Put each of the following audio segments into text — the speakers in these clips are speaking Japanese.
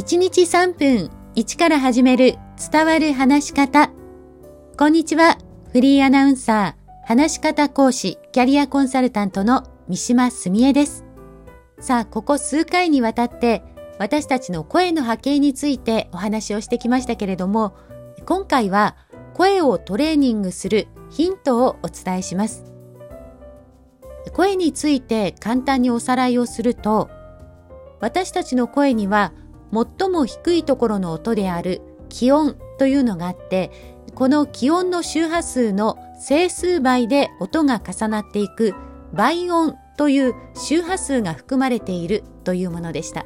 1日3分1から始める伝わる話し方。こんにちは。フリーアナウンサー、話し方講師、キャリアコンサルタントの三島澄江です。さあ、ここ数回にわたって私たちの声の波形についてお話をしてきましたけれども、今回は声をトレーニングするヒントをお伝えします。声について簡単におさらいをすると、私たちの声には最も低いところの音である気温というのがあって、この気温の周波数の整数倍で音が重なっていく倍音という周波数が含まれているというものでした。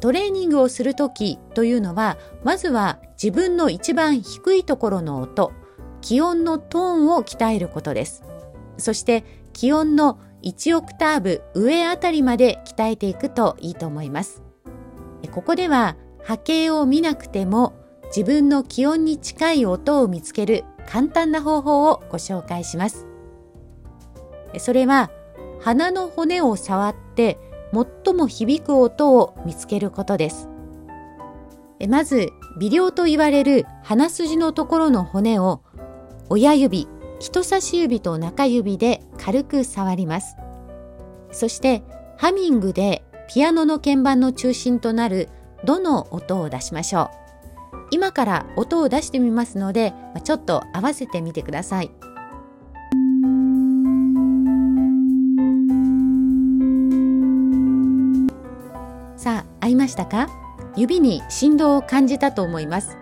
トレーニングをするときというのは、まずは自分の一番低いところの音、気温のトーンを鍛えることです。そして気温の1オクターブ上あたりまで鍛えていくといいと思います。ここでは波形を見なくても自分の気温に近い音を見つける簡単な方法をご紹介します。それは鼻の骨を触って最も響く音を見つけることです。まず、微量と言われる鼻筋のところの骨を親指、人差し指と中指で軽く触ります。そしてハミングでピアノの鍵盤の中心となるどの音を出しましょう。今から音を出してみますので、ちょっと合わせてみてください。さあ、合いましたか？指に振動を感じたと思います。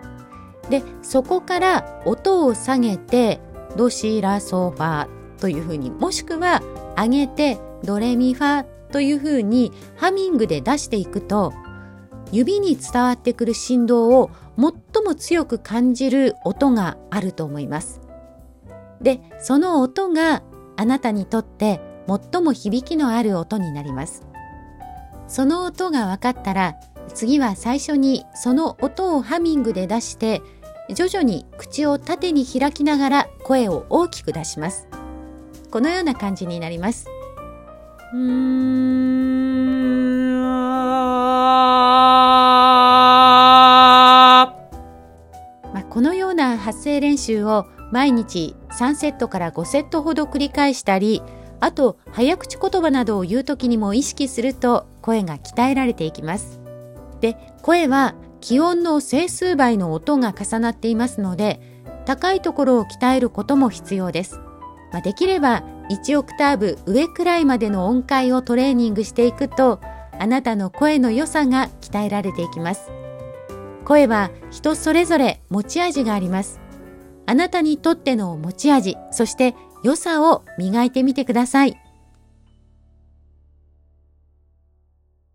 で、そこから音を下げてドシラソファというふうにもしくは上げてドレミファというふうにハミングで出していくと指に伝わってくる振動を最も強く感じる音があると思います。で、その音があなたにとって最も響きのある音になります。その音が分かったら次は最初にその音をハミングで出して徐々に口を縦に開きながら声を大きく出します。このような感じになります。まあ、このような発声練習を毎日3セットから5セットほど繰り返したり、あと早口言葉などを言う時にも意識すると声が鍛えられていきます。で、声は気温の整数倍の音が重なっていますので高いところを鍛えることも必要です、まあ、できれば1オクターブ上くらいまでの音階をトレーニングしていくとあなたの声の良さが鍛えられていきます。声は人それぞれ持ち味があります。あなたにとっての持ち味そして良さを磨いてみてください。